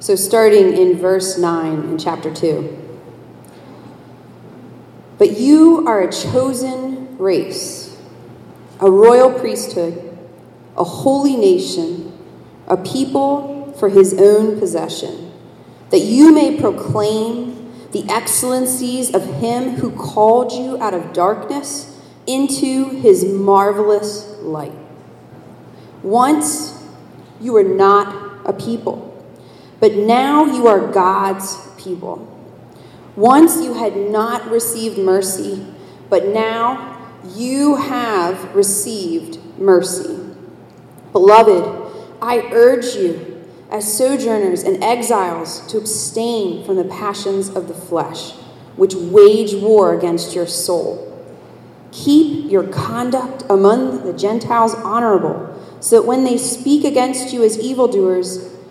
So, starting in verse 9 in chapter 2. But you are a chosen race, a royal priesthood, a holy nation, a people for his own possession, that you may proclaim the excellencies of him who called you out of darkness into his marvelous light. Once you were not a people, but now you are God's people. Once you had not received mercy, but now you have received mercy. Beloved, I urge you, as sojourners and exiles, to abstain from the passions of the flesh, which wage war against your soul. Keep your conduct among the Gentiles honorable, so that when they speak against you as evildoers,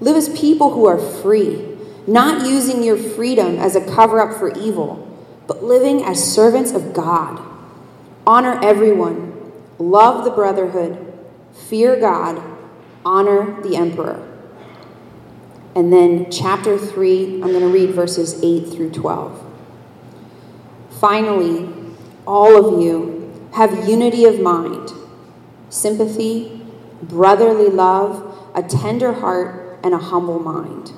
Live as people who are free, not using your freedom as a cover up for evil, but living as servants of God. Honor everyone, love the brotherhood, fear God, honor the emperor. And then, chapter 3, I'm going to read verses 8 through 12. Finally, all of you have unity of mind, sympathy, brotherly love, a tender heart and a humble mind.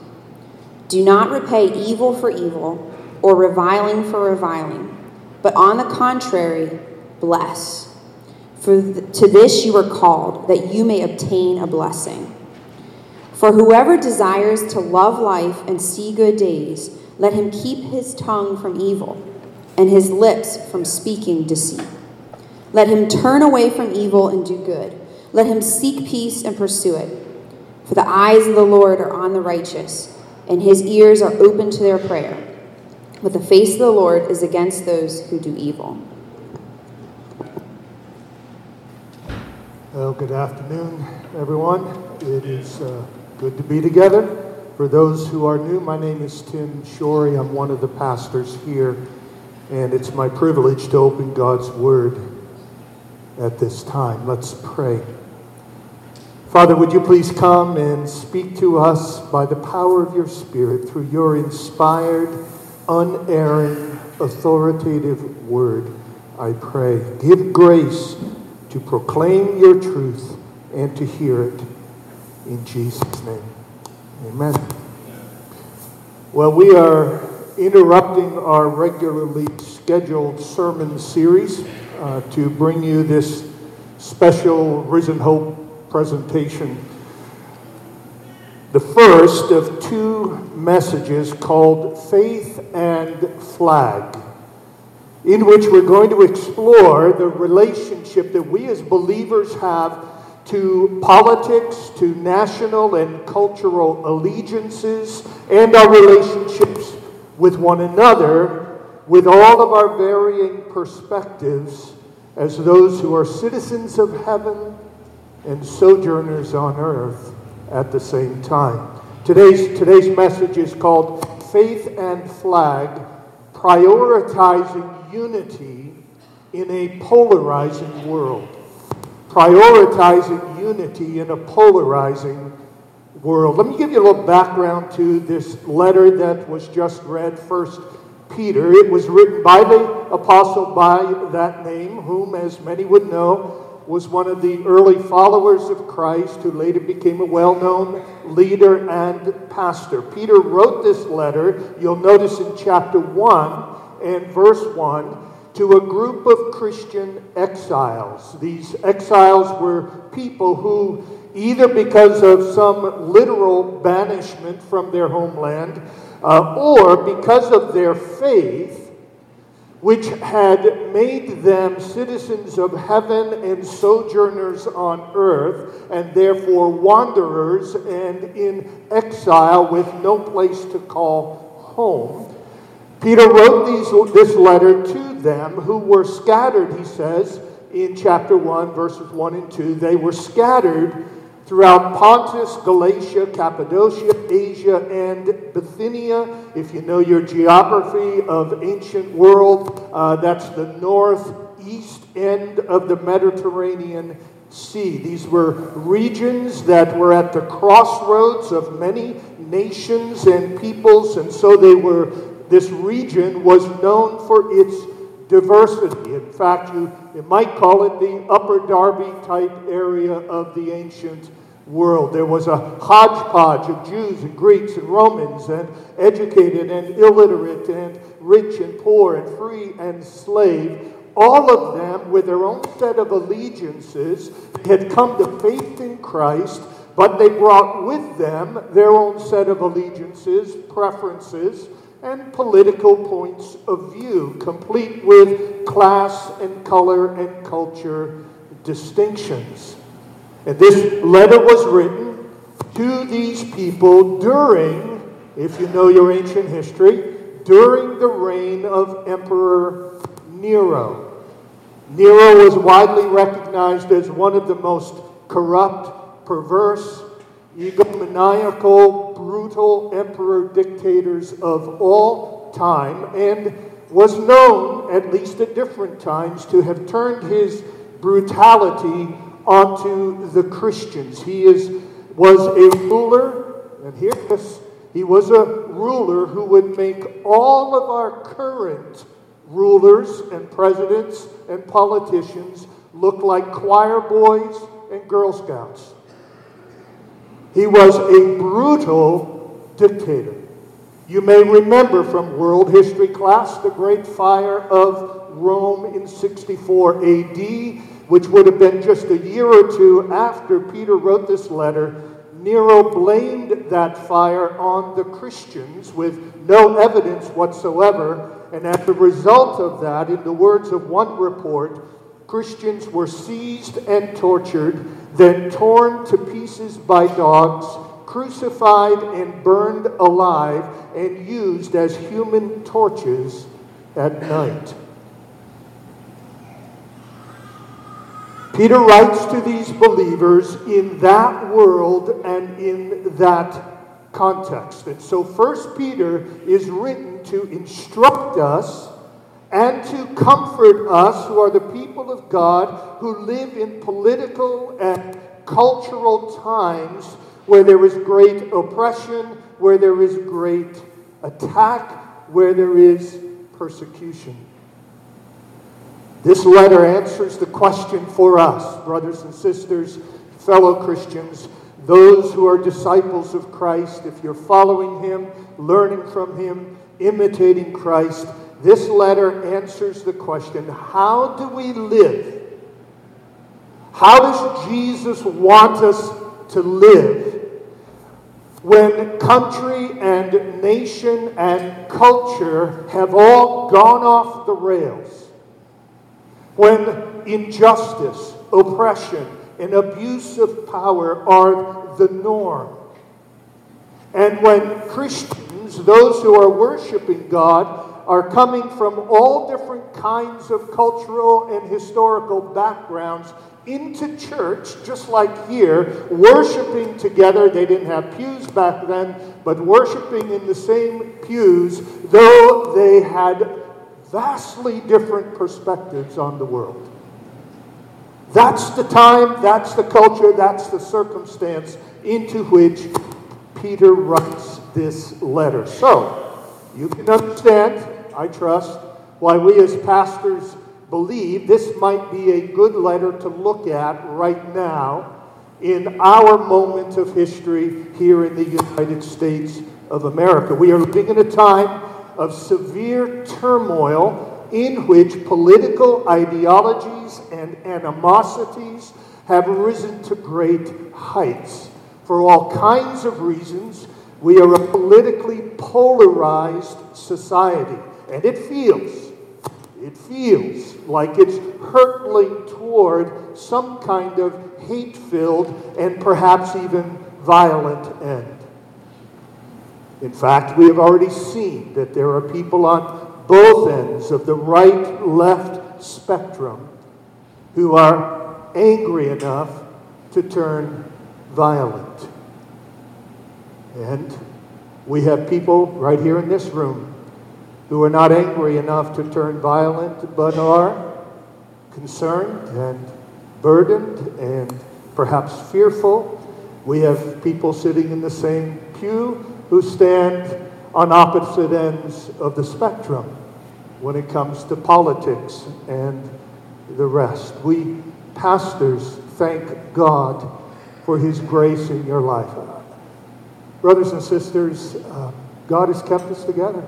Do not repay evil for evil or reviling for reviling, but on the contrary, bless. For th- to this you are called, that you may obtain a blessing. For whoever desires to love life and see good days, let him keep his tongue from evil and his lips from speaking deceit. Let him turn away from evil and do good. Let him seek peace and pursue it. For the eyes of the Lord are on the righteous, and his ears are open to their prayer. But the face of the Lord is against those who do evil. Well, good afternoon, everyone. It is uh, good to be together. For those who are new, my name is Tim Shorey. I'm one of the pastors here, and it's my privilege to open God's Word at this time. Let's pray. Father, would you please come and speak to us by the power of your Spirit through your inspired, unerring, authoritative word, I pray. Give grace to proclaim your truth and to hear it. In Jesus' name, amen. Well, we are interrupting our regularly scheduled sermon series uh, to bring you this special Risen Hope presentation. The first of two messages called Faith and Flag, in which we're going to explore the relationship that we as believers have to politics, to national and cultural allegiances, and our relationships with one another, with all of our varying perspectives as those who are citizens of heaven and sojourners on earth at the same time. Today's, today's message is called Faith and Flag Prioritizing Unity in a Polarizing World. Prioritizing unity in a polarizing world. Let me give you a little background to this letter that was just read, First Peter. It was written by the apostle by that name, whom, as many would know, was one of the early followers of Christ who later became a well known leader and pastor. Peter wrote this letter, you'll notice in chapter 1 and verse 1, to a group of Christian exiles. These exiles were people who, either because of some literal banishment from their homeland uh, or because of their faith, which had made them citizens of heaven and sojourners on earth, and therefore wanderers and in exile with no place to call home. Peter wrote these, this letter to them who were scattered, he says in chapter 1, verses 1 and 2. They were scattered throughout Pontus, Galatia, Cappadocia, Asia, and Bithynia. If you know your geography of ancient world, uh, that's the northeast end of the Mediterranean Sea. These were regions that were at the crossroads of many nations and peoples, and so they were. This region was known for its diversity. In fact, you, you might call it the Upper Darby type area of the ancient world. There was a hodgepodge of Jews and Greeks and Romans and educated and illiterate and rich and poor and free and slave. All of them, with their own set of allegiances, had come to faith in Christ, but they brought with them their own set of allegiances, preferences, and political points of view, complete with class and color and culture distinctions. And this letter was written to these people during, if you know your ancient history, during the reign of Emperor Nero. Nero was widely recognized as one of the most corrupt, perverse, egomaniacal, brutal emperor dictators of all time, and was known, at least at different times, to have turned his brutality onto the Christians. He is, was a ruler, and hear this, he was a ruler who would make all of our current rulers and presidents and politicians look like choir boys and Girl Scouts. He was a brutal dictator. You may remember from world history class the great fire of Rome in 64 AD which would have been just a year or two after Peter wrote this letter, Nero blamed that fire on the Christians with no evidence whatsoever. And as a result of that, in the words of one report, Christians were seized and tortured, then torn to pieces by dogs, crucified and burned alive, and used as human torches at night. Peter writes to these believers in that world and in that context. And so First Peter is written to instruct us and to comfort us who are the people of God who live in political and cultural times where there is great oppression, where there is great attack, where there is persecution. This letter answers the question for us, brothers and sisters, fellow Christians, those who are disciples of Christ. If you're following Him, learning from Him, imitating Christ, this letter answers the question how do we live? How does Jesus want us to live when country and nation and culture have all gone off the rails? When injustice, oppression, and abuse of power are the norm. And when Christians, those who are worshiping God, are coming from all different kinds of cultural and historical backgrounds into church, just like here, worshiping together. They didn't have pews back then, but worshiping in the same pews, though they had vastly different perspectives on the world. That's the time, that's the culture, that's the circumstance into which Peter writes this letter. So, you can understand, I trust, why we as pastors believe this might be a good letter to look at right now in our moment of history here in the United States of America. We are living in a time of severe turmoil in which political ideologies and animosities have risen to great heights. For all kinds of reasons, we are a politically polarized society, and it feels, it feels like it's hurtling toward some kind of hate filled and perhaps even violent end. In fact, we have already seen that there are people on both ends of the right left spectrum who are angry enough to turn violent. And we have people right here in this room who are not angry enough to turn violent, but are concerned and burdened and perhaps fearful. We have people sitting in the same pew who stand on opposite ends of the spectrum when it comes to politics and the rest. We pastors thank God for His grace in your life. Brothers and sisters, uh, God has kept us together.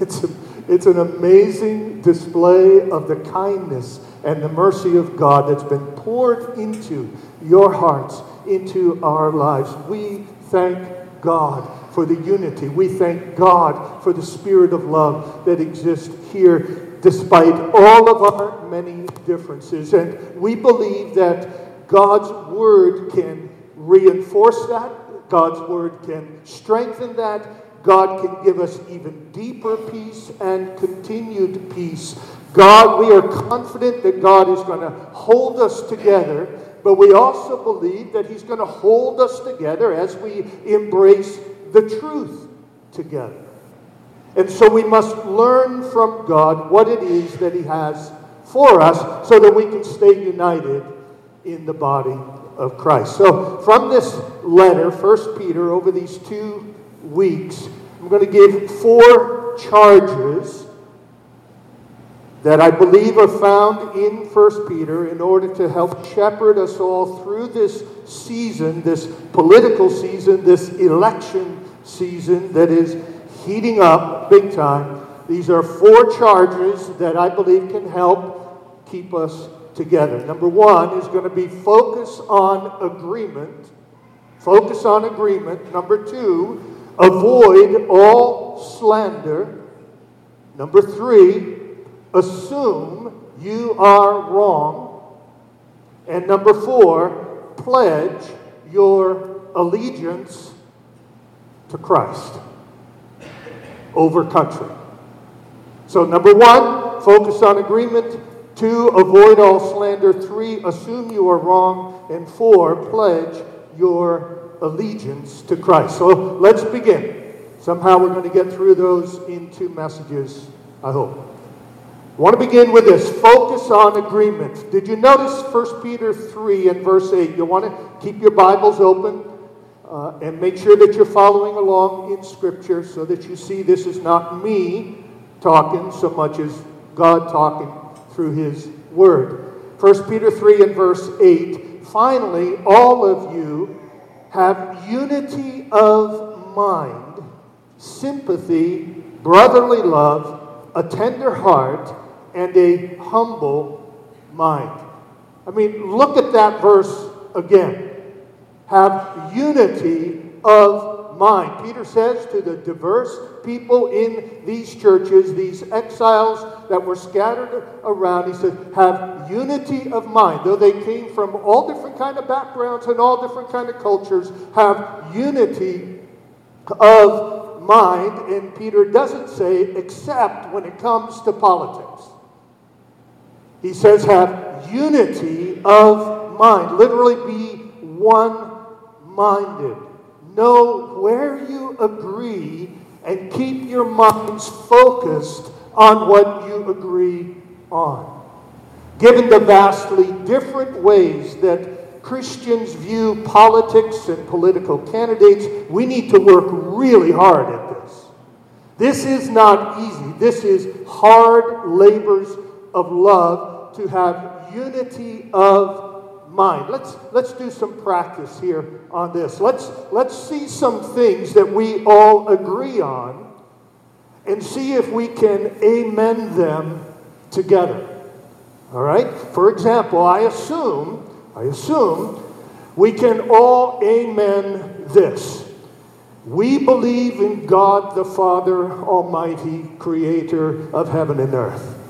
It's, a, it's an amazing display of the kindness and the mercy of God that's been poured into your hearts, into our lives. We thank God for the unity. We thank God for the spirit of love that exists here despite all of our many differences. And we believe that God's word can reinforce that, God's word can strengthen that. God can give us even deeper peace and continued peace. God, we are confident that God is going to hold us together, but we also believe that He's going to hold us together as we embrace the truth together. And so we must learn from God what it is that He has for us so that we can stay united in the body of Christ. So, from this letter, 1 Peter, over these two weeks, I'm going to give four charges that I believe are found in 1 Peter in order to help shepherd us all through this season, this political season, this election season that is heating up big time. These are four charges that I believe can help keep us together. Number one is going to be focus on agreement. Focus on agreement. Number two, avoid all slander. Number three, assume you are wrong. And number four, pledge your allegiance to Christ over country. So, number one, focus on agreement. Two, avoid all slander. Three, assume you are wrong. And four, pledge your allegiance to Christ. So let's begin. Somehow we're going to get through those in two messages, I hope. I want to begin with this focus on agreement. Did you notice 1 Peter 3 and verse 8? You want to keep your Bibles open uh, and make sure that you're following along in Scripture so that you see this is not me talking so much as God talking through his word. 1 Peter 3 and verse 8 Finally, all of you have unity of mind, sympathy, brotherly love, a tender heart, and a humble mind. I mean, look at that verse again. Have unity of mind. Peter says to the diverse people in these churches, these exiles that were scattered around, he said, have unity of mind. Though they came from all different kind of backgrounds and all different kind of cultures, have unity of mind. And Peter doesn't say except when it comes to politics. He says have unity of mind. Literally be one minded. Know where you agree and keep your minds focused on what you agree on. Given the vastly different ways that Christians view politics and political candidates, we need to work really hard at this. This is not easy. This is hard labors of love to have unity of mind. Let's, let's do some practice here on this. Let's, let's see some things that we all agree on and see if we can amen them together. All right? For example, I assume, I assume we can all amen this. We believe in God the Father Almighty, creator of heaven and earth.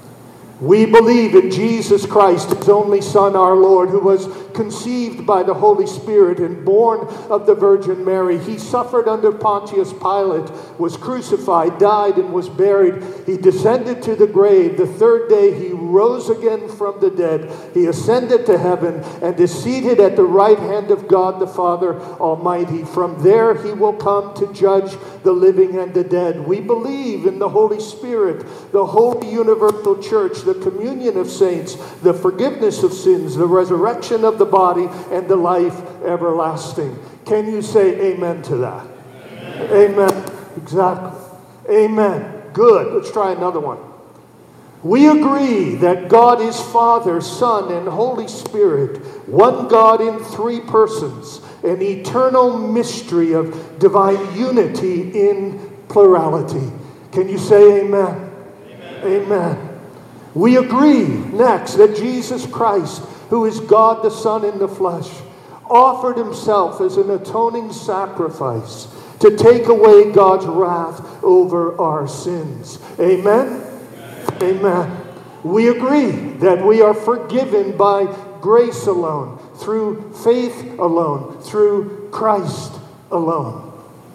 We believe in Jesus Christ, his only Son, our Lord, who was conceived by the Holy Spirit and born of the Virgin Mary. He suffered under Pontius Pilate, was crucified, died, and was buried. He descended to the grave. The third day he rose again from the dead. He ascended to heaven and is seated at the right hand of God the Father Almighty. From there he will come to judge the living and the dead. We believe in the Holy Spirit, the holy universal church, the communion of saints, the forgiveness of sins, the resurrection of the body, and the life everlasting. Can you say amen to that? Amen. amen. Exactly. Amen. Good. Let's try another one. We agree that God is Father, Son, and Holy Spirit, one God in three persons, an eternal mystery of divine unity in plurality. Can you say amen? Amen. amen. We agree next that Jesus Christ, who is God the Son in the flesh, offered himself as an atoning sacrifice to take away God's wrath over our sins. Amen? Amen. Amen. We agree that we are forgiven by grace alone, through faith alone, through Christ alone.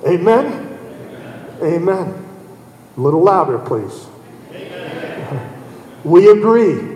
Amen? Amen. Amen. A little louder, please. We agree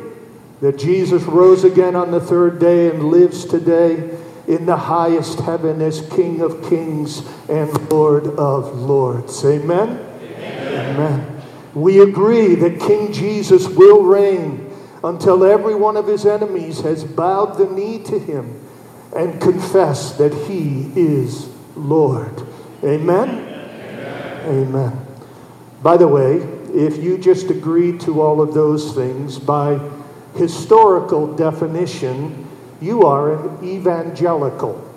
that Jesus rose again on the third day and lives today in the highest heaven as King of kings and Lord of lords. Amen? Amen? Amen. We agree that King Jesus will reign until every one of his enemies has bowed the knee to him and confessed that he is Lord. Amen? Amen? Amen. By the way, if you just agree to all of those things, by historical definition, you are an evangelical.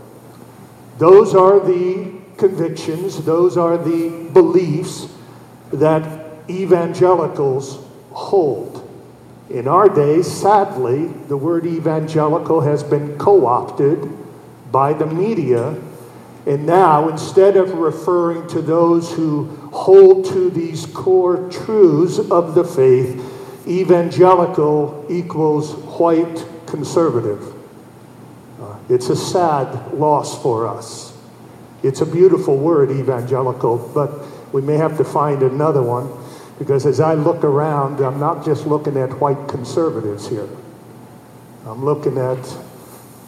Those are the convictions, those are the beliefs that evangelicals hold. In our days, sadly, the word evangelical has been co opted by the media and now, instead of referring to those who hold to these core truths of the faith, evangelical equals white conservative. Uh, it's a sad loss for us. It's a beautiful word, evangelical, but we may have to find another one because as I look around, I'm not just looking at white conservatives here. I'm looking at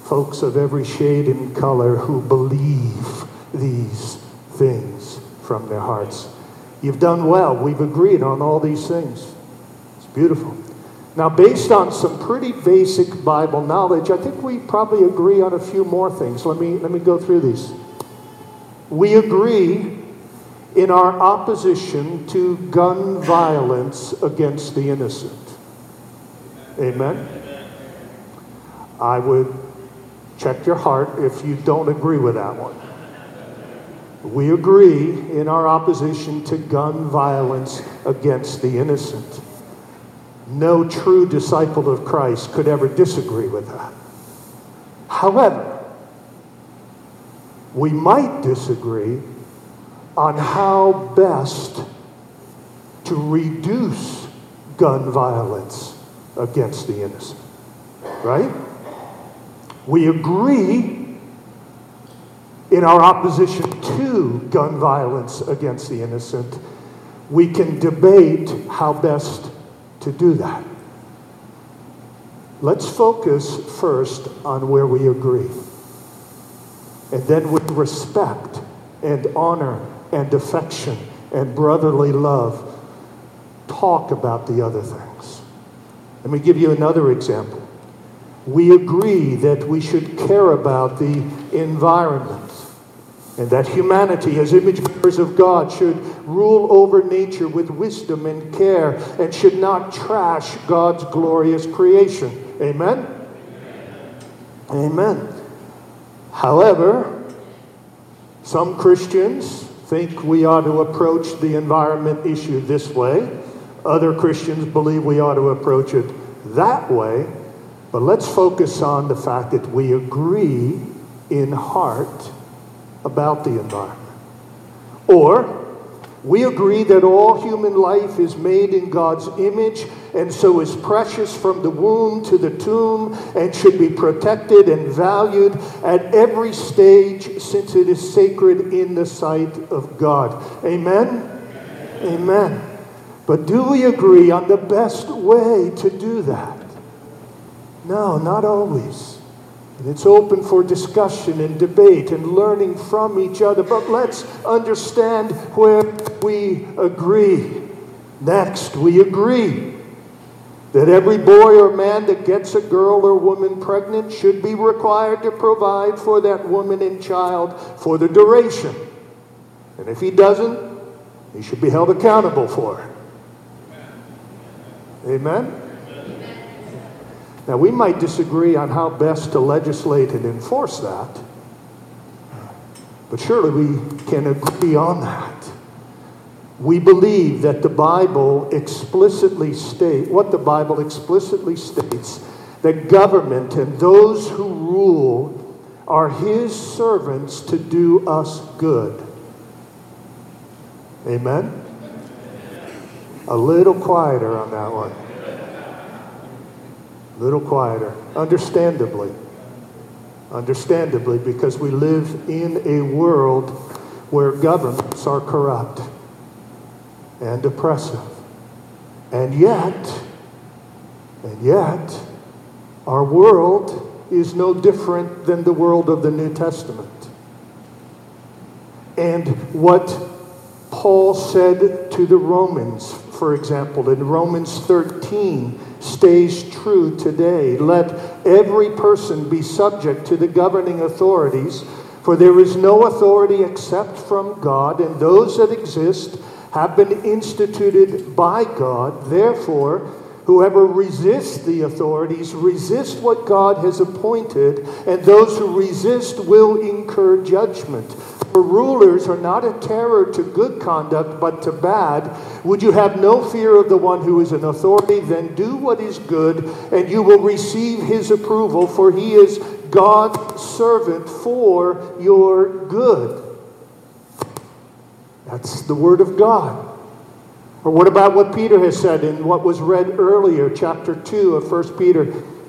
folks of every shade and color who believe these things from their hearts. You've done well. We've agreed on all these things. Beautiful. Now, based on some pretty basic Bible knowledge, I think we probably agree on a few more things. Let me, let me go through these. We agree in our opposition to gun violence against the innocent. Amen? I would Check your heart if you don't agree with that one. We agree in our opposition to gun violence against the innocent. No true disciple of Christ could ever disagree with that. However, we might disagree on how best to reduce gun violence against the innocent. Right? We agree in our opposition to gun violence against the innocent. We can debate how best to do that. Let's focus first on where we agree. And then, with respect and honor and affection and brotherly love, talk about the other things. Let me give you another example we agree that we should care about the environment and that humanity, as image bearers of God, should rule over nature with wisdom and care and should not trash God's glorious creation. Amen? Amen. Amen. However, some Christians think we ought to approach the environment issue this way. Other Christians believe we ought to approach it that way. But let's focus on the fact that we agree in heart about the environment. Or We agree that all human life is made in God's image and so is precious from the womb to the tomb and should be protected and valued at every stage since it is sacred in the sight of God. Amen? Amen. But do we agree on the best way to do that? No, not always. And it's open for discussion and debate and learning from each other. But let's understand where we agree. Next, we agree that every boy or man that gets a girl or woman pregnant should be required to provide for that woman and child for the duration. And if he doesn't, he should be held accountable for it. Amen? Now, we might disagree on how best to legislate and enforce that, but surely we can agree on that. We believe that the Bible explicitly states, what the Bible explicitly states, that government and those who rule are his servants to do us good. Amen? A little quieter on that one little quieter. Understandably. Understandably, because we live in a world where governments are corrupt and oppressive. And yet, and yet, our world is no different than the world of the New Testament. And what Paul said to the Romans, for example, in Romans 13, stays true today. Let every person be subject to the governing authorities, for there is no authority except from God, and those that exist have been instituted by God. Therefore, whoever resists the authorities resist what God has appointed, and those who resist will incur judgment. For rulers are not a terror to good conduct, but to bad. Would you have no fear of the one who is an authority? Then do what is good, and you will receive his approval, for he is God's servant for your good. That's the word of God. Or what about what Peter has said in what was read earlier, chapter 2 of 1 Peter?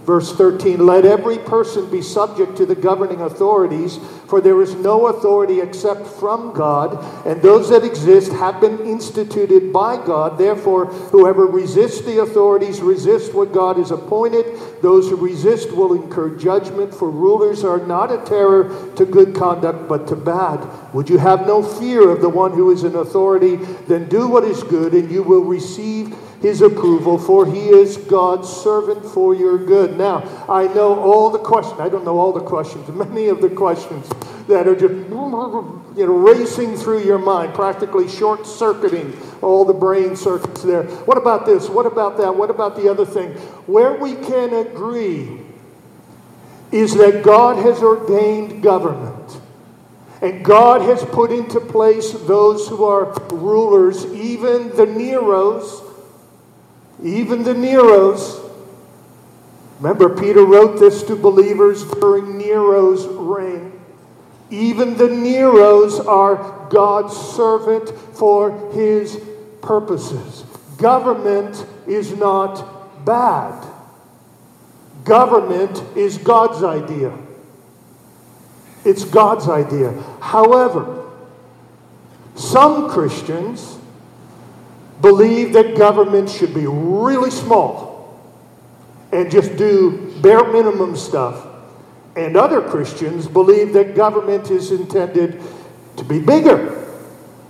Verse 13 Let every person be subject to the governing authorities, for there is no authority except from God, and those that exist have been instituted by God. Therefore, whoever resists the authorities resists what God has appointed. Those who resist will incur judgment, for rulers are not a terror to good conduct, but to bad. Would you have no fear of the one who is in authority? Then do what is good, and you will receive his approval, for he is God's servant for your good. Now, I know all the questions. I don't know all the questions, many of the questions that are just you know, racing through your mind, practically short circuiting all the brain circuits there. What about this? What about that? What about the other thing? Where we can agree is that God has ordained government. And God has put into place those who are rulers, even the Neros, even the Neros. Remember, Peter wrote this to believers during Nero's reign. Even the Neros are God's servant for his purposes. Government is not bad. Government is God's idea. It's God's idea. However, some Christians believe that government should be really small and just do bare minimum stuff. And other Christians believe that government is intended to be bigger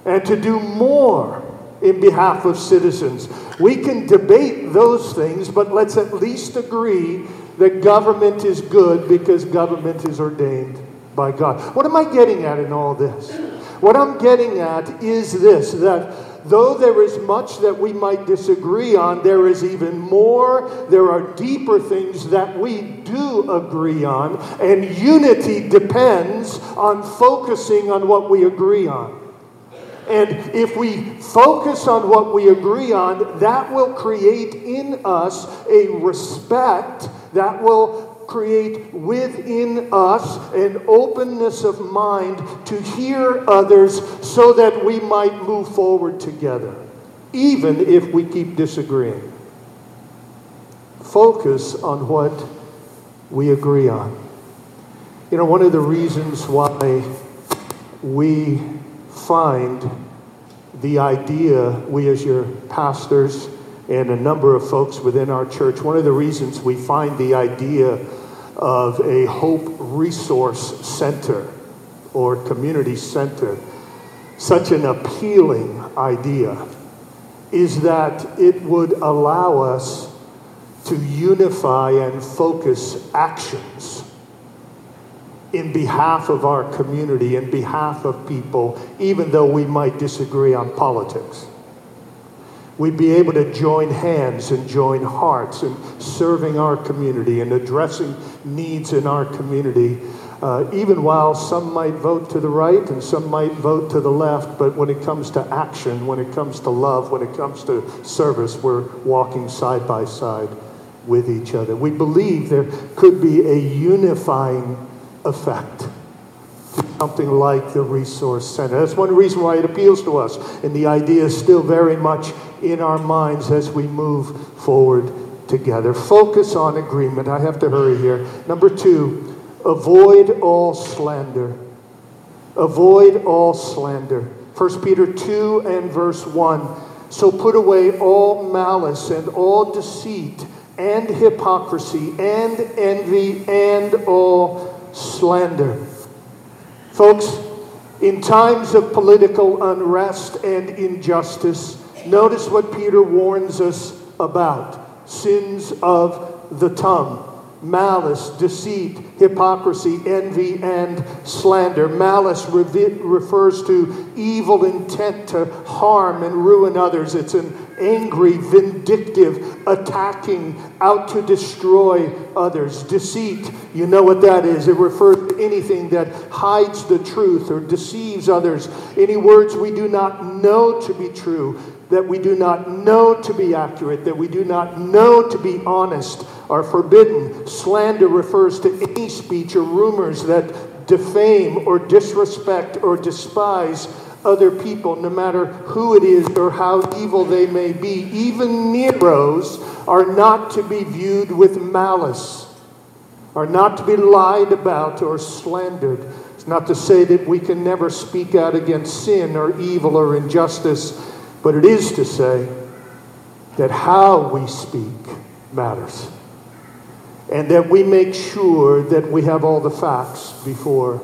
and to do more in behalf of citizens. We can debate those things, but let's at least agree that government is good because government is ordained by God. What am I getting at in all this? What I'm getting at is this that though there is much that we might disagree on, there is even more, there are deeper things that we do agree on, and unity depends on focusing on what we agree on. And if we focus on what we agree on, that will create in us a respect that will create within us an openness of mind to hear others so that we might move forward together, even if we keep disagreeing. Focus on what we agree on. You know, one of the reasons why we find the idea, we as your pastors and a number of folks within our church, one of the reasons we find the idea of a Hope Resource Center or community center such an appealing idea is that it would allow us to unify and focus actions in behalf of our community, in behalf of people, even though we might disagree on politics. We'd be able to join hands and join hearts in serving our community and addressing needs in our community, uh, even while some might vote to the right and some might vote to the left. But when it comes to action, when it comes to love, when it comes to service, we're walking side by side with each other. We believe there could be a unifying effect something like the Resource Center. That's one reason why it appeals to us, and the idea is still very much in our minds as we move forward together. Focus on agreement. I have to hurry here. Number two, avoid all slander. Avoid all slander. 1 Peter 2 and verse 1. So put away all malice and all deceit and hypocrisy and envy and all slander. Folks, in times of political unrest and injustice, notice what Peter warns us about sins of the tongue malice, deceit, hypocrisy, envy, and slander. Malice refers to evil intent to harm and ruin others. It's an angry, vindictive, attacking, out to destroy others. Deceit, you know what that is. It refers to anything that hides the truth or deceives others. Any words we do not know to be true, that we do not know to be accurate, that we do not know to be honest, are forbidden. Slander refers to any speech or rumors that defame or disrespect or despise other people, no matter who it is or how evil they may be. Even Neros are not to be viewed with malice, are not to be lied about or slandered. It's not to say that we can never speak out against sin or evil or injustice, but it is to say that how we speak matters. And that we make sure that we have all the facts before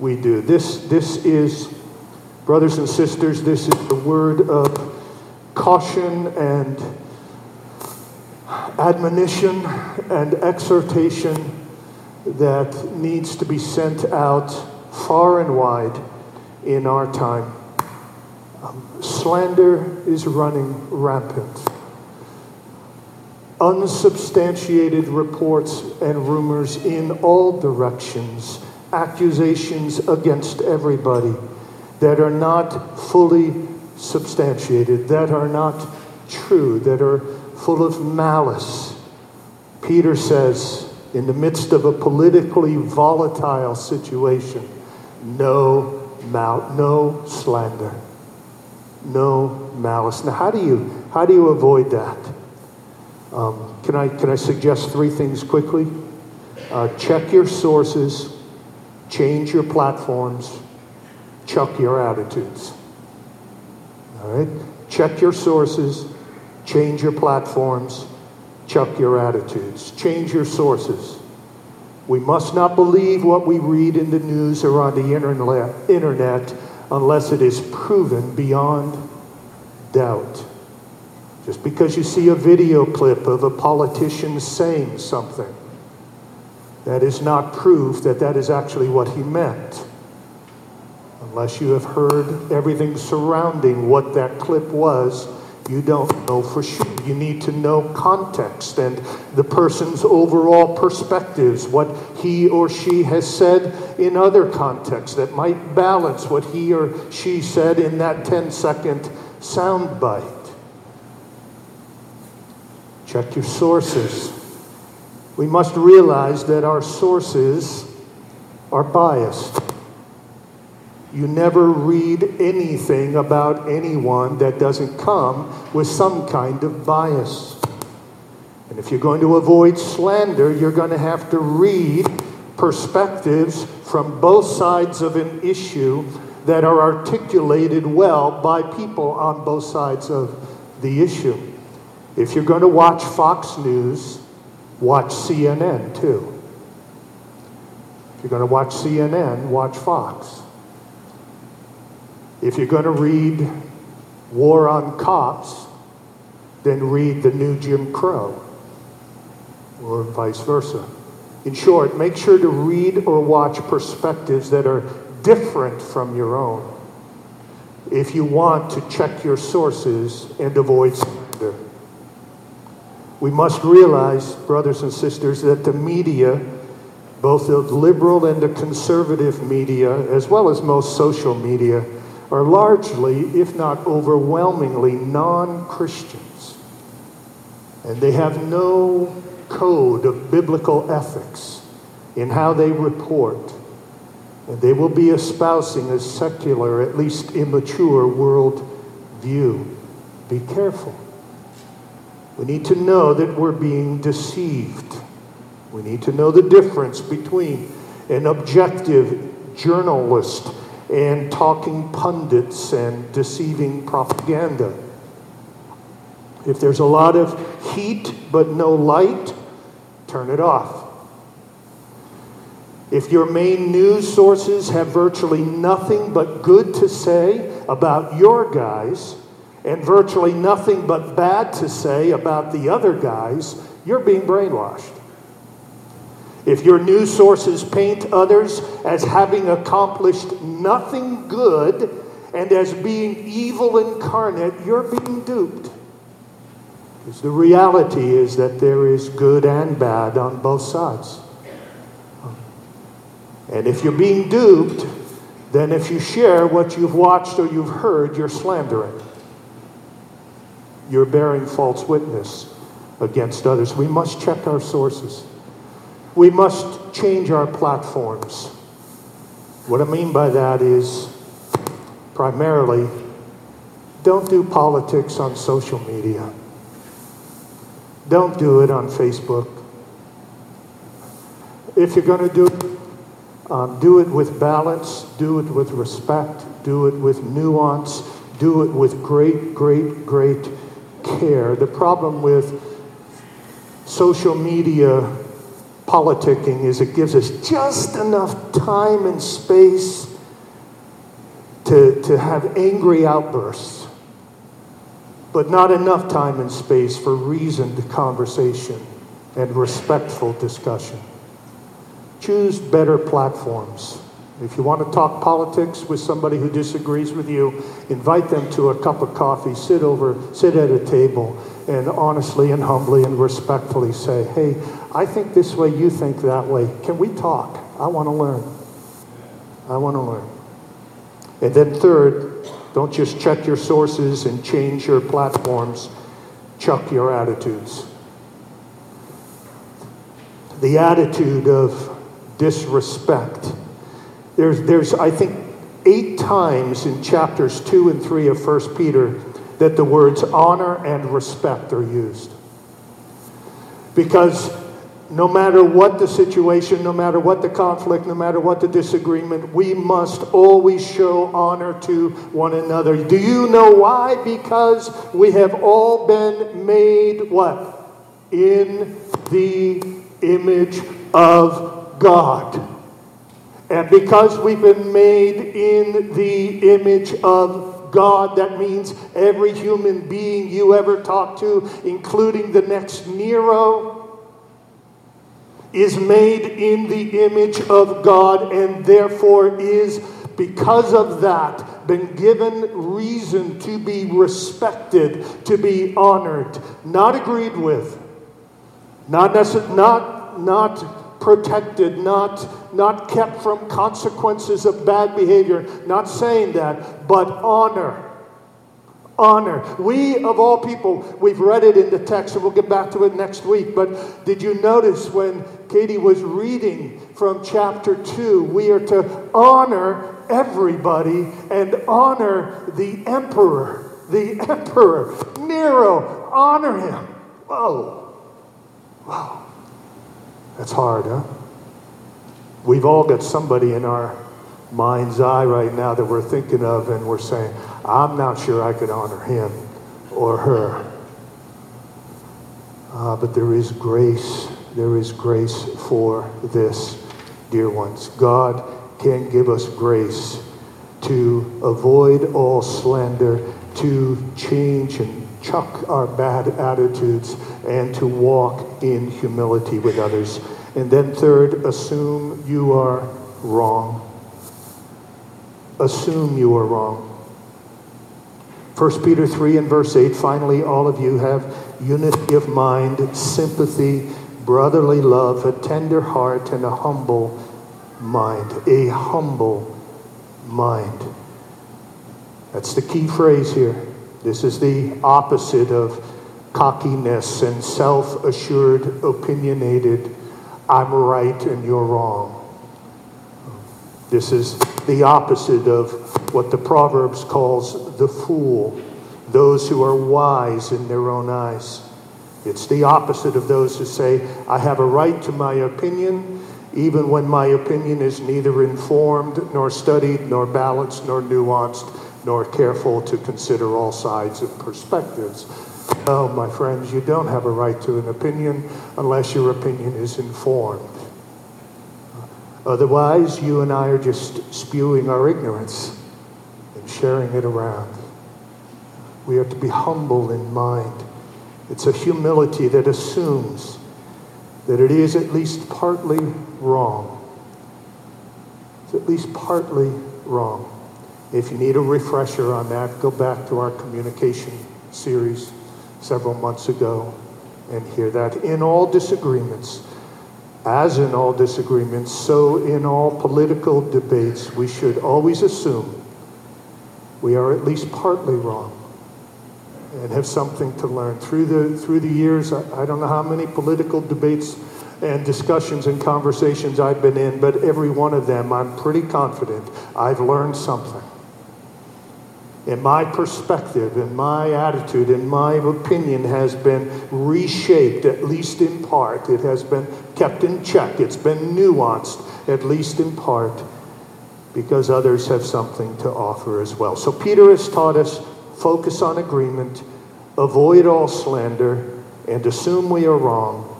we do. This, this is Brothers and sisters, this is a word of caution and admonition and exhortation that needs to be sent out far and wide in our time. Um, slander is running rampant. Unsubstantiated reports and rumors in all directions, accusations against everybody that are not fully substantiated, that are not true, that are full of malice. Peter says, in the midst of a politically volatile situation, no mal- no slander, no malice. Now, how do you how do you avoid that? Um, can I can I suggest three things quickly? Uh, check your sources, change your platforms, chuck your attitudes. All right? Check your sources, change your platforms, chuck your attitudes. Change your sources. We must not believe what we read in the news or on the internet unless it is proven beyond doubt. Just because you see a video clip of a politician saying something, that is not proof that that is actually what he meant unless you have heard everything surrounding what that clip was, you don't know for sure. You need to know context and the person's overall perspectives, what he or she has said in other contexts that might balance what he or she said in that 10 second soundbite. Check your sources. we must realize that our sources are biased. You never read anything about anyone that doesn't come with some kind of bias. And if you're going to avoid slander, you're going to have to read perspectives from both sides of an issue that are articulated well by people on both sides of the issue. If you're going to watch Fox News, watch CNN too. If you're going to watch CNN, watch Fox. If you're going to read War on Cops, then read the new Jim Crow, or vice versa. In short, make sure to read or watch perspectives that are different from your own if you want to check your sources and avoid slander. We must realize, brothers and sisters, that the media, both the liberal and the conservative media, as well as most social media, are largely, if not overwhelmingly, non Christians. And they have no code of biblical ethics in how they report. And they will be espousing a secular, at least immature world view. Be careful. We need to know that we're being deceived. We need to know the difference between an objective journalist and talking pundits and deceiving propaganda. If there's a lot of heat but no light, turn it off. If your main news sources have virtually nothing but good to say about your guys, and virtually nothing but bad to say about the other guys, you're being brainwashed. If your news sources paint others as having accomplished nothing good and as being evil incarnate, you're being duped. Because the reality is that there is good and bad on both sides. And if you're being duped, then if you share what you've watched or you've heard, you're slandering you're bearing false witness against others. We must check our sources. We must change our platforms. What I mean by that is primarily don't do politics on social media. Don't do it on Facebook. If you're going to do it, um, do it with balance, do it with respect, do it with nuance, do it with great, great, great care. The problem with social media politicking is it gives us just enough time and space to, to have angry outbursts, but not enough time and space for reasoned conversation and respectful discussion. Choose better platforms. If you want to talk politics with somebody who disagrees with you, invite them to a cup of coffee, sit over, sit at a table, and honestly and humbly and respectfully say, hey, I think this way, you think that way. Can we talk? I want to learn. I want to learn. And then, third, don't just check your sources and change your platforms, chuck your attitudes. The attitude of disrespect there's, there's, I think, eight times in chapters 2 and 3 of 1 Peter that the words honor and respect are used. Because no matter what the situation, no matter what the conflict, no matter what the disagreement, we must always show honor to one another. Do you know why? Because we have all been made what? In the image of God. And because we've been made in the image of God, that means every human being you ever talk to, including the next Nero, is made in the image of God and therefore is, because of that, been given reason to be respected, to be honored, not agreed with, not, necess- not, not protected, not, not kept from consequences of bad behavior. Not saying that, but honor. Honor. We, of all people, we've read it in the text, and we'll get back to it next week. But did you notice when Katie was reading from chapter 2, we are to honor everybody and honor the emperor. The emperor, Nero, honor him. Whoa. Whoa. That's hard, huh? We've all got somebody in our mind's eye right now that we're thinking of, and we're saying, I'm not sure I could honor him or her. Uh, but there is grace. There is grace for this, dear ones. God can give us grace to avoid all slander, to change and chuck our bad attitudes, and to walk in humility with others. And then, third, assume you are wrong. Assume you are wrong. 1 Peter 3 and verse 8 finally, all of you have unity of mind, sympathy, brotherly love, a tender heart, and a humble mind. A humble mind. That's the key phrase here. This is the opposite of cockiness and self assured, opinionated, I'm right and you're wrong. This is the opposite of what the Proverbs calls the fool, those who are wise in their own eyes. It's the opposite of those who say, I have a right to my opinion, even when my opinion is neither informed, nor studied, nor balanced, nor nuanced, nor careful to consider all sides and perspectives. No, my friends, you don't have a right to an opinion unless your opinion is informed. Otherwise, you and I are just spewing our ignorance and sharing it around. We are to be humble in mind. It's a humility that assumes that it is at least partly wrong. It's at least partly wrong. If you need a refresher on that, go back to our communication series several months ago and hear that. In all disagreements, as in all disagreements, so in all political debates, we should always assume we are at least partly wrong and have something to learn. Through the, through the years, I, I don't know how many political debates and discussions and conversations I've been in, but every one of them, I'm pretty confident I've learned something. And my perspective and my attitude and my opinion has been reshaped, at least in part. It has been kept in check. It's been nuanced, at least in part, because others have something to offer as well. So Peter has taught us focus on agreement, avoid all slander, and assume we are wrong.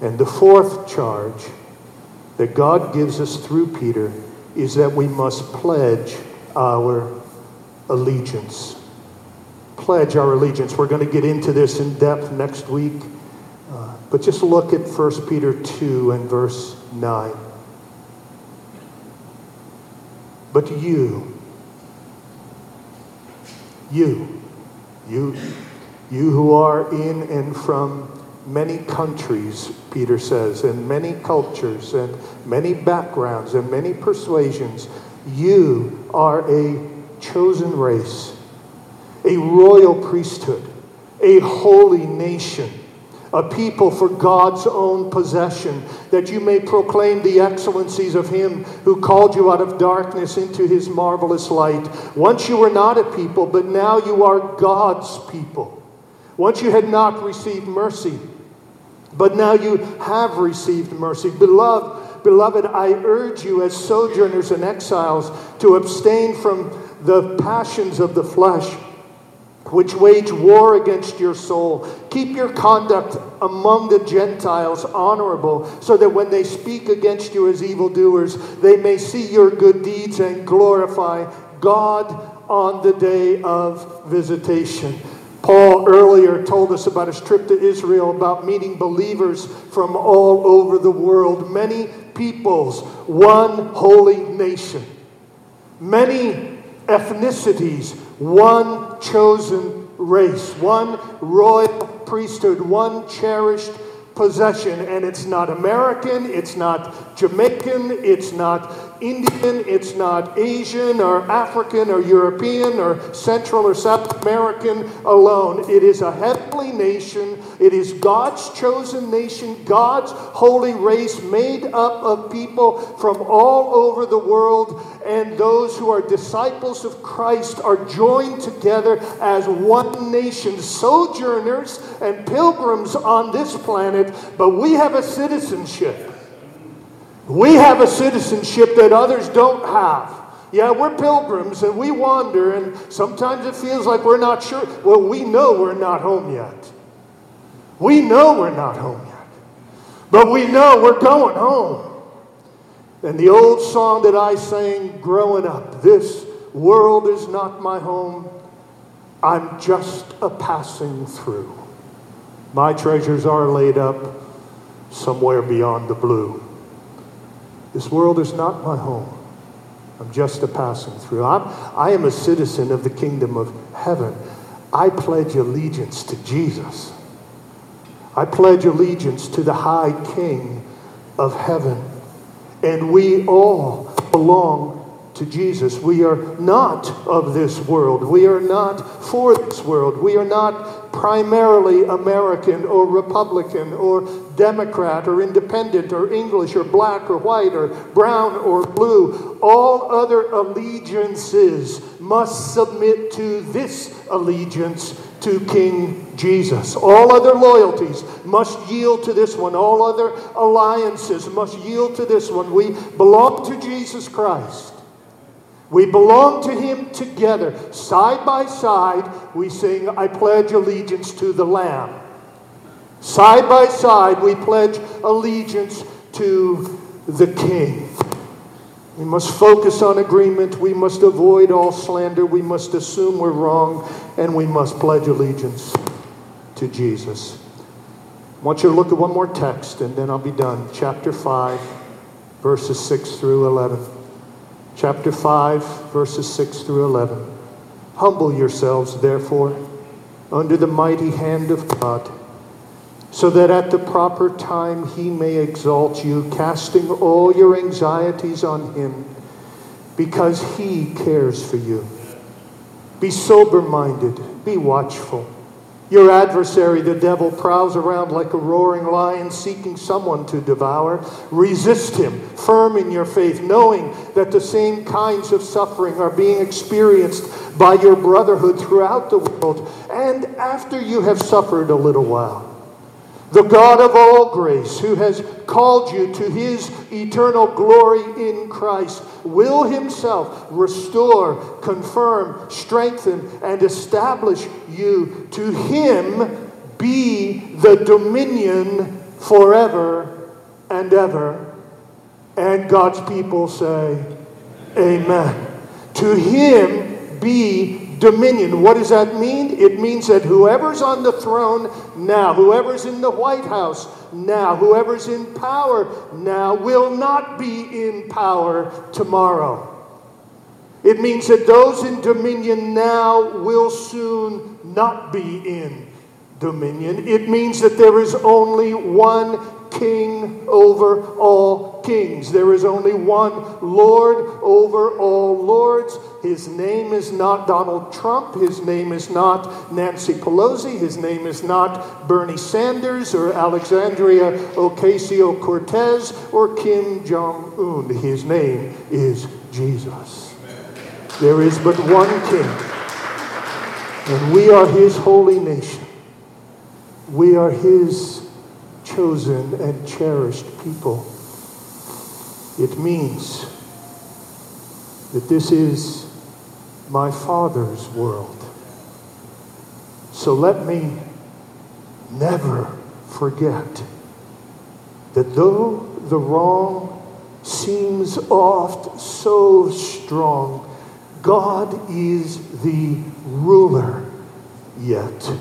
And the fourth charge that God gives us through Peter is that we must pledge our allegiance. Pledge our allegiance. We're going to get into this in depth next week. Uh, but just look at 1 Peter 2 and verse 9. But you, you, you, you who are in and from many countries, Peter says, and many cultures, and many backgrounds, and many persuasions, you are a chosen race, a royal priesthood, a holy nation, a people for God's own possession, that you may proclaim the excellencies of Him who called you out of darkness into His marvelous light. Once you were not a people, but now you are God's people. Once you had not received mercy, but now you have received mercy. Beloved, beloved, I urge you as sojourners and exiles to abstain from the passions of the flesh, which wage war against your soul. Keep your conduct among the Gentiles honorable, so that when they speak against you as evildoers, they may see your good deeds and glorify God on the day of visitation. Paul earlier told us about his trip to Israel, about meeting believers from all over the world, many peoples, one holy nation. Many ethnicities, one chosen race, one royal priesthood, one cherished possession. And it's not American, it's not Jamaican, it's not Indian, it's not Asian or African or European or Central or South American alone. It is a heavenly nation. It is God's chosen nation, God's holy race made up of people from all over the world. And those who are disciples of Christ are joined together as one nation, sojourners and pilgrims on this planet, but we have a citizenship. We have a citizenship that others don't have. Yeah, we're pilgrims and we wander, and sometimes it feels like we're not sure. Well, we know we're not home yet. We know we're not home yet. But we know we're going home. And the old song that I sang growing up this world is not my home, I'm just a passing through. My treasures are laid up somewhere beyond the blue. This world is not my home. I'm just a passing through. I'm, I am a citizen of the kingdom of heaven. I pledge allegiance to Jesus. I pledge allegiance to the high king of heaven. And we all belong to Jesus. We are not of this world. We are not for this world. We are not primarily American or Republican or Democrat or independent or English or black or white or brown or blue. All other allegiances must submit to this allegiance to King Jesus. All other loyalties must yield to this one. All other alliances must yield to this one. We belong to Jesus Christ. We belong to Him together. Side by side, we sing, I pledge allegiance to the Lamb. Side by side, we pledge allegiance to the King. We must focus on agreement. We must avoid all slander. We must assume we're wrong. And we must pledge allegiance to Jesus. I want you to look at one more text and then I'll be done. Chapter 5, verses 6 through 11. Chapter 5, verses 6 through 11. Humble yourselves, therefore, under the mighty hand of God so that at the proper time he may exalt you, casting all your anxieties on him, because he cares for you. Be sober minded, be watchful. Your adversary, the devil, prowls around like a roaring lion seeking someone to devour. Resist him, firm in your faith, knowing that the same kinds of suffering are being experienced by your brotherhood throughout the world. And after you have suffered a little while, the God of all grace, who has called you to his eternal glory in Christ, will himself restore, confirm, strengthen, and establish you. To him be the dominion forever and ever. And God's people say, Amen. To him be dominion. What does that mean? It means that whoever's on the throne now, whoever's in the White House now, whoever's in power now, will not be in power tomorrow. It means that those in dominion now will soon not be in dominion. It means that there is only one king over all kings. There is only one Lord over all lords. His name is not Donald Trump. His name is not Nancy Pelosi. His name is not Bernie Sanders or Alexandria Ocasio Cortez or Kim Jong un. His name is Jesus. There is but one king, and we are his holy nation. We are his chosen and cherished people. It means that this is my Father's world. So let me never forget that though the wrong seems oft so strong, God is the ruler yet.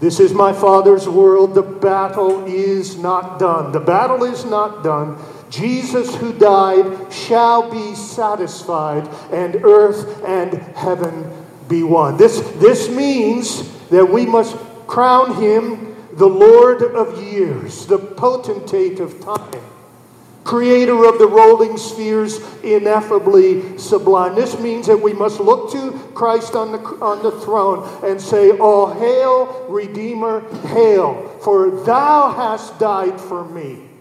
This is my Father's world. The battle is not done. The battle is not done. Jesus, who died, shall be satisfied, and earth and heaven be one. This, this means that we must crown him the Lord of years, the potentate of time. creator of the rolling spheres, ineffably sublime. This means that we must look to Christ on the, on the throne and say, All hail, Redeemer, hail, for thou hast died for me.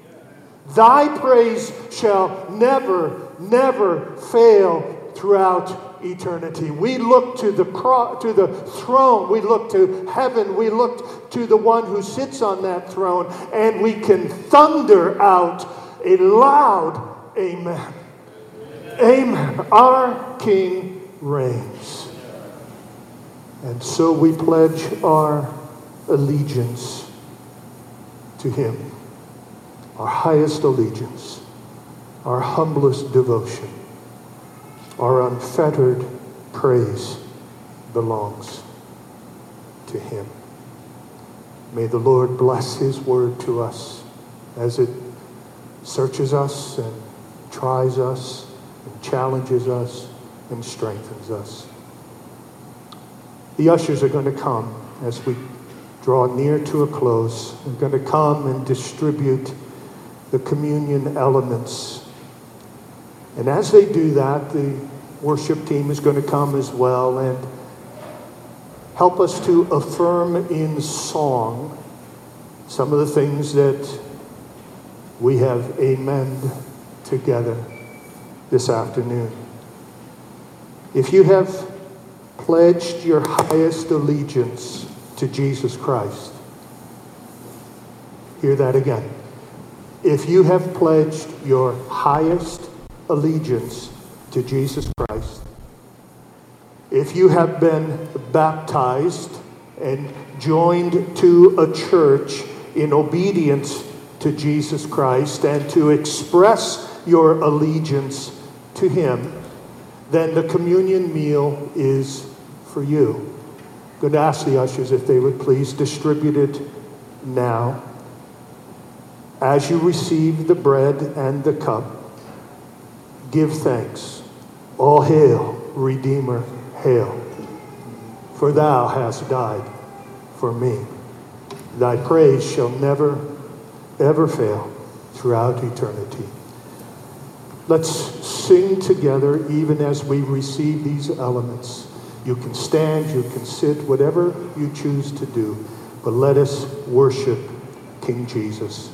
Thy praise shall never, never fail throughout eternity. We look to the cro- to the throne, we look to heaven, we look to the one who sits on that throne, and we can thunder out a loud amen. Amen. Our King reigns. And so we pledge our allegiance to him, our highest allegiance, our humblest devotion, our unfettered praise belongs to him. May the Lord bless his word to us as it searches us and tries us and challenges us and strengthens us. The ushers are going to come as we draw near to a close. They're going to come and distribute the communion elements. And as they do that, the worship team is going to come as well and help us to affirm in song some of the things that we have amened together this afternoon. If you have pledged your highest allegiance to Jesus Christ, hear that again. If you have pledged your highest allegiance to Jesus Christ, if you have been baptized and joined to a church in obedience to Jesus Christ and to express your allegiance to Him, then the communion meal is for you. I'm going to ask the ushers if they would please distribute it now. As you receive the bread and the cup, give thanks. All hail, Redeemer, hail. For thou hast died for me. Thy praise shall never ever fail throughout eternity. Let's sing together even as we receive these elements. You can stand, you can sit, whatever you choose to do, but let us worship King Jesus.